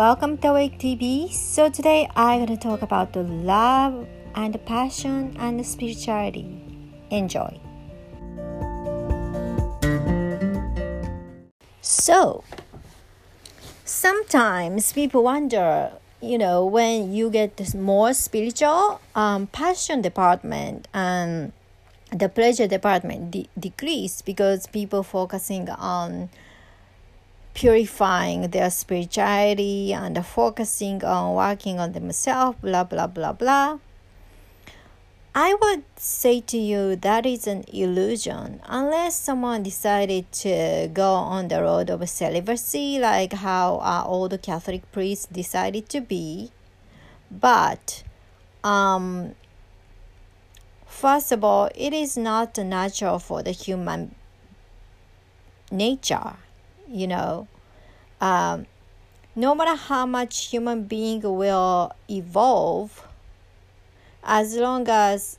welcome to Awake TV. So today I'm going to talk about the love and the passion and the spirituality. Enjoy. So sometimes people wonder, you know, when you get this more spiritual, um, passion department and the pleasure department de- decrease because people focusing on purifying their spirituality and focusing on working on themselves, blah, blah, blah, blah. I would say to you that is an illusion unless someone decided to go on the road of celibacy, like how our old Catholic priests decided to be. But, um, first of all, it is not natural for the human nature you know um, no matter how much human being will evolve as long as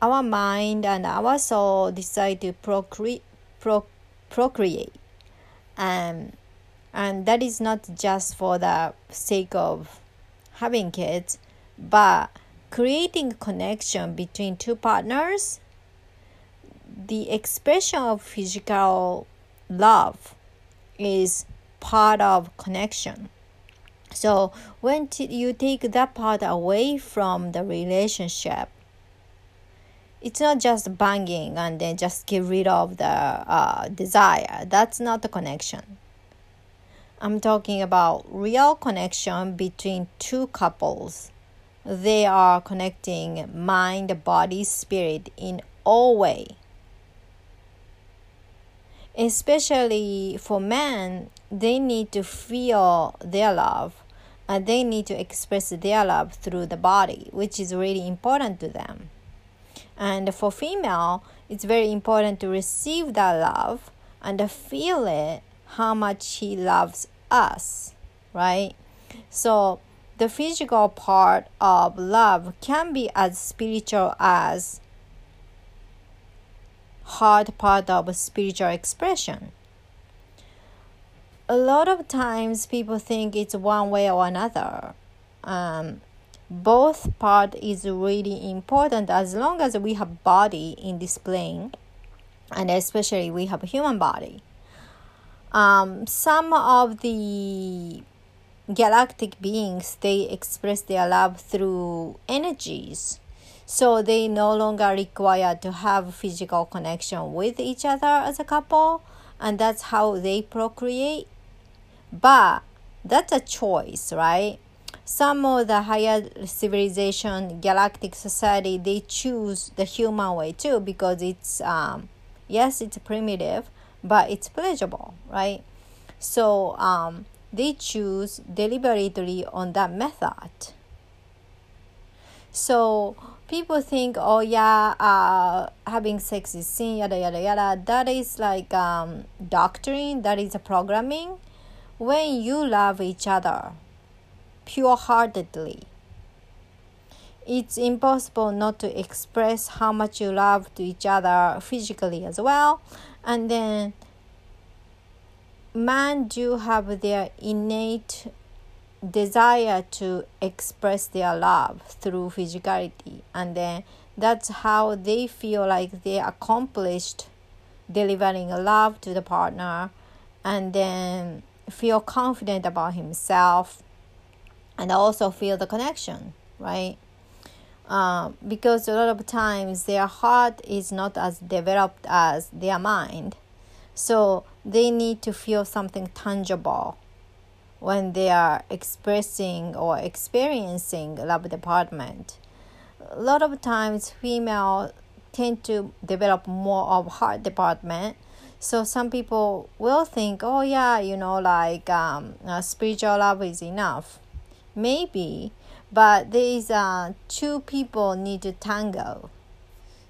our mind and our soul decide to procre- pro- procreate and and that is not just for the sake of having kids but creating connection between two partners the expression of physical love is part of connection. So when t- you take that part away from the relationship, it's not just banging and then just get rid of the uh, desire. That's not the connection. I'm talking about real connection between two couples. They are connecting mind, body, spirit in all way especially for men, they need to feel their love and they need to express their love through the body, which is really important to them. And for female, it's very important to receive that love and feel it how much he loves us, right? So the physical part of love can be as spiritual as hard part of spiritual expression. A lot of times people think it's one way or another. Um, both part is really important as long as we have body in this plane and especially we have human body um, some of the galactic beings they express their love through energies so they no longer require to have physical connection with each other as a couple and that's how they procreate. But that's a choice right? Some of the higher civilization galactic society they choose the human way too because it's um, yes it's primitive but it's pleasurable right? So um, they choose deliberately on that method so people think, oh yeah, uh, having sex is sin, yada yada yada. That is like um, doctrine. That is a programming. When you love each other, pure-heartedly, it's impossible not to express how much you love to each other physically as well, and then man do have their innate desire to express their love through physicality. And then that's how they feel like they accomplished delivering love to the partner and then feel confident about himself and also feel the connection right? Uh, because a lot of times their heart is not as developed as their mind. So they need to feel something tangible when they are expressing or experiencing love department. A lot of times, female tend to develop more of heart department. So some people will think, oh yeah, you know, like um, uh, spiritual love is enough. Maybe, but these uh, two people need to tango.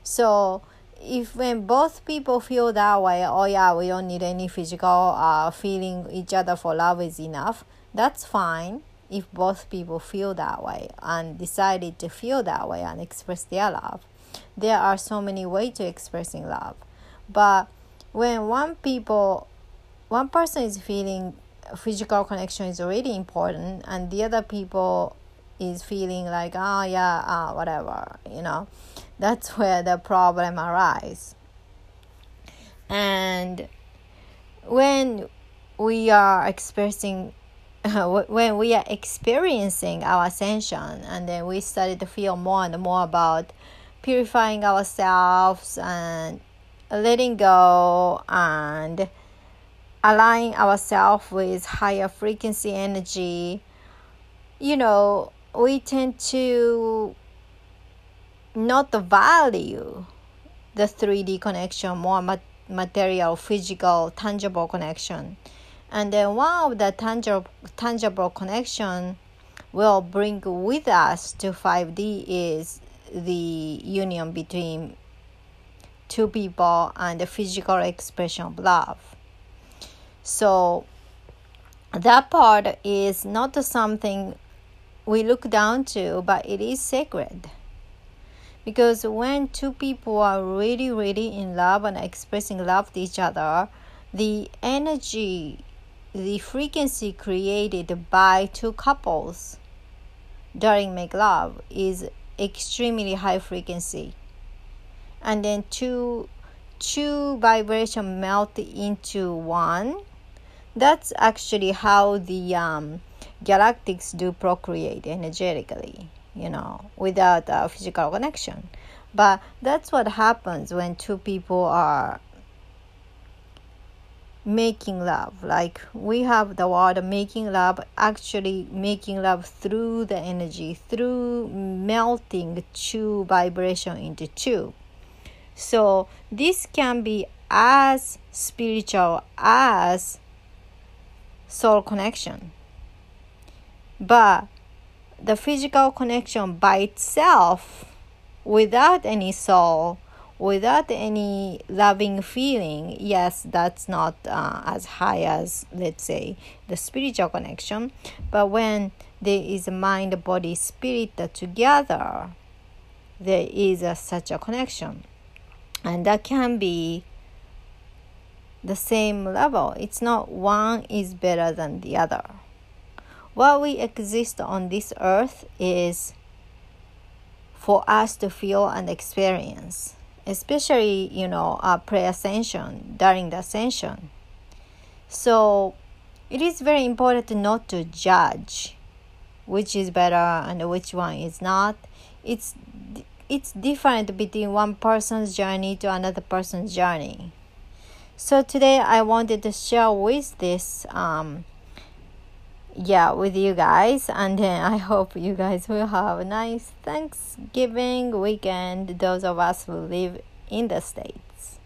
So if when both people feel that way, oh yeah, we don't need any physical uh, feeling each other for love is enough. That's fine if both people feel that way and decided to feel that way and express their love. There are so many ways to expressing love, but when one people, one person is feeling physical connection is really important and the other people is feeling like oh yeah uh, whatever you know? That's where the problem arises and when we are expressing when we are experiencing our ascension and then we started to feel more and more about purifying ourselves and letting go and aligning ourselves with higher frequency energy you know we tend to not value the 3d connection more material physical tangible connection and then one of the tangible tangible connection will bring with us to 5D is the union between two people and the physical expression of love. So that part is not something we look down to, but it is sacred. Because when two people are really, really in love and expressing love to each other, the energy the frequency created by two couples during make love is extremely high frequency and then two two vibration melt into one that's actually how the um, galactics do procreate energetically you know without a physical connection. But that's what happens when two people are making love. Like we have the word making love actually making love through the energy through melting two vibration into two. So this can be as spiritual as soul connection but the physical connection by itself without any soul without any loving feeling, yes, that's not uh, as high as, let's say, the spiritual connection. But when there is a mind, body, spirit together, there is a, such a connection. And that can be the same level. It's not one is better than the other. What we exist on this earth is for us to feel and experience especially you know uh, pre-ascension during the ascension. So it is very important not to judge which is better and which one is not. It's it's different between one person's journey to another person's journey. So today i wanted to share with this um, yeah with you guys and then i hope you guys will have a nice thanksgiving weekend. Those of us who live in the states.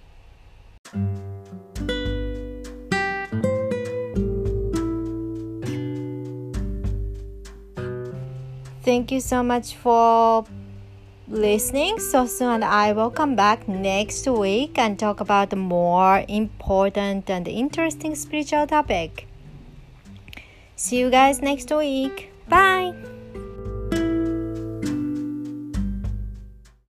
Thank you so much for listening. So soon i will come back next week and talk about more important and interesting spiritual topic See you guys next week. Bye.